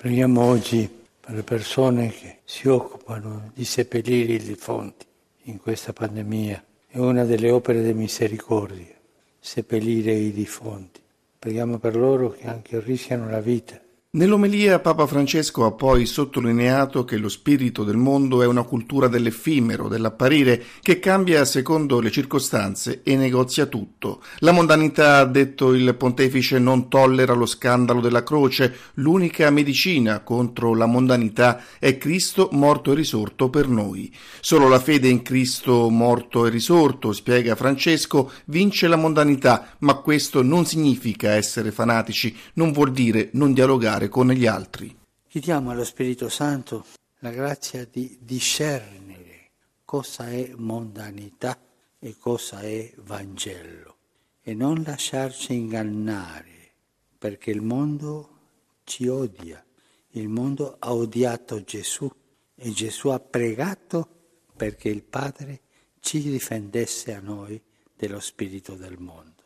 Preghiamo oggi per le persone che si occupano di seppellire i defunti in questa pandemia. È una delle opere di misericordia, seppellire i defunti. Preghiamo per loro che anche rischiano la vita Nell'omelia Papa Francesco ha poi sottolineato che lo spirito del mondo è una cultura dell'effimero, dell'apparire, che cambia secondo le circostanze e negozia tutto. La mondanità, ha detto il pontefice, non tollera lo scandalo della croce. L'unica medicina contro la mondanità è Cristo morto e risorto per noi. Solo la fede in Cristo morto e risorto, spiega Francesco, vince la mondanità, ma questo non significa essere fanatici, non vuol dire non dialogare comunicare con gli altri. Chiediamo allo Spirito Santo la grazia di discernere cosa è mondanità e cosa è Vangelo e non lasciarci ingannare perché il mondo ci odia, il mondo ha odiato Gesù e Gesù ha pregato perché il Padre ci difendesse a noi dello spirito del mondo.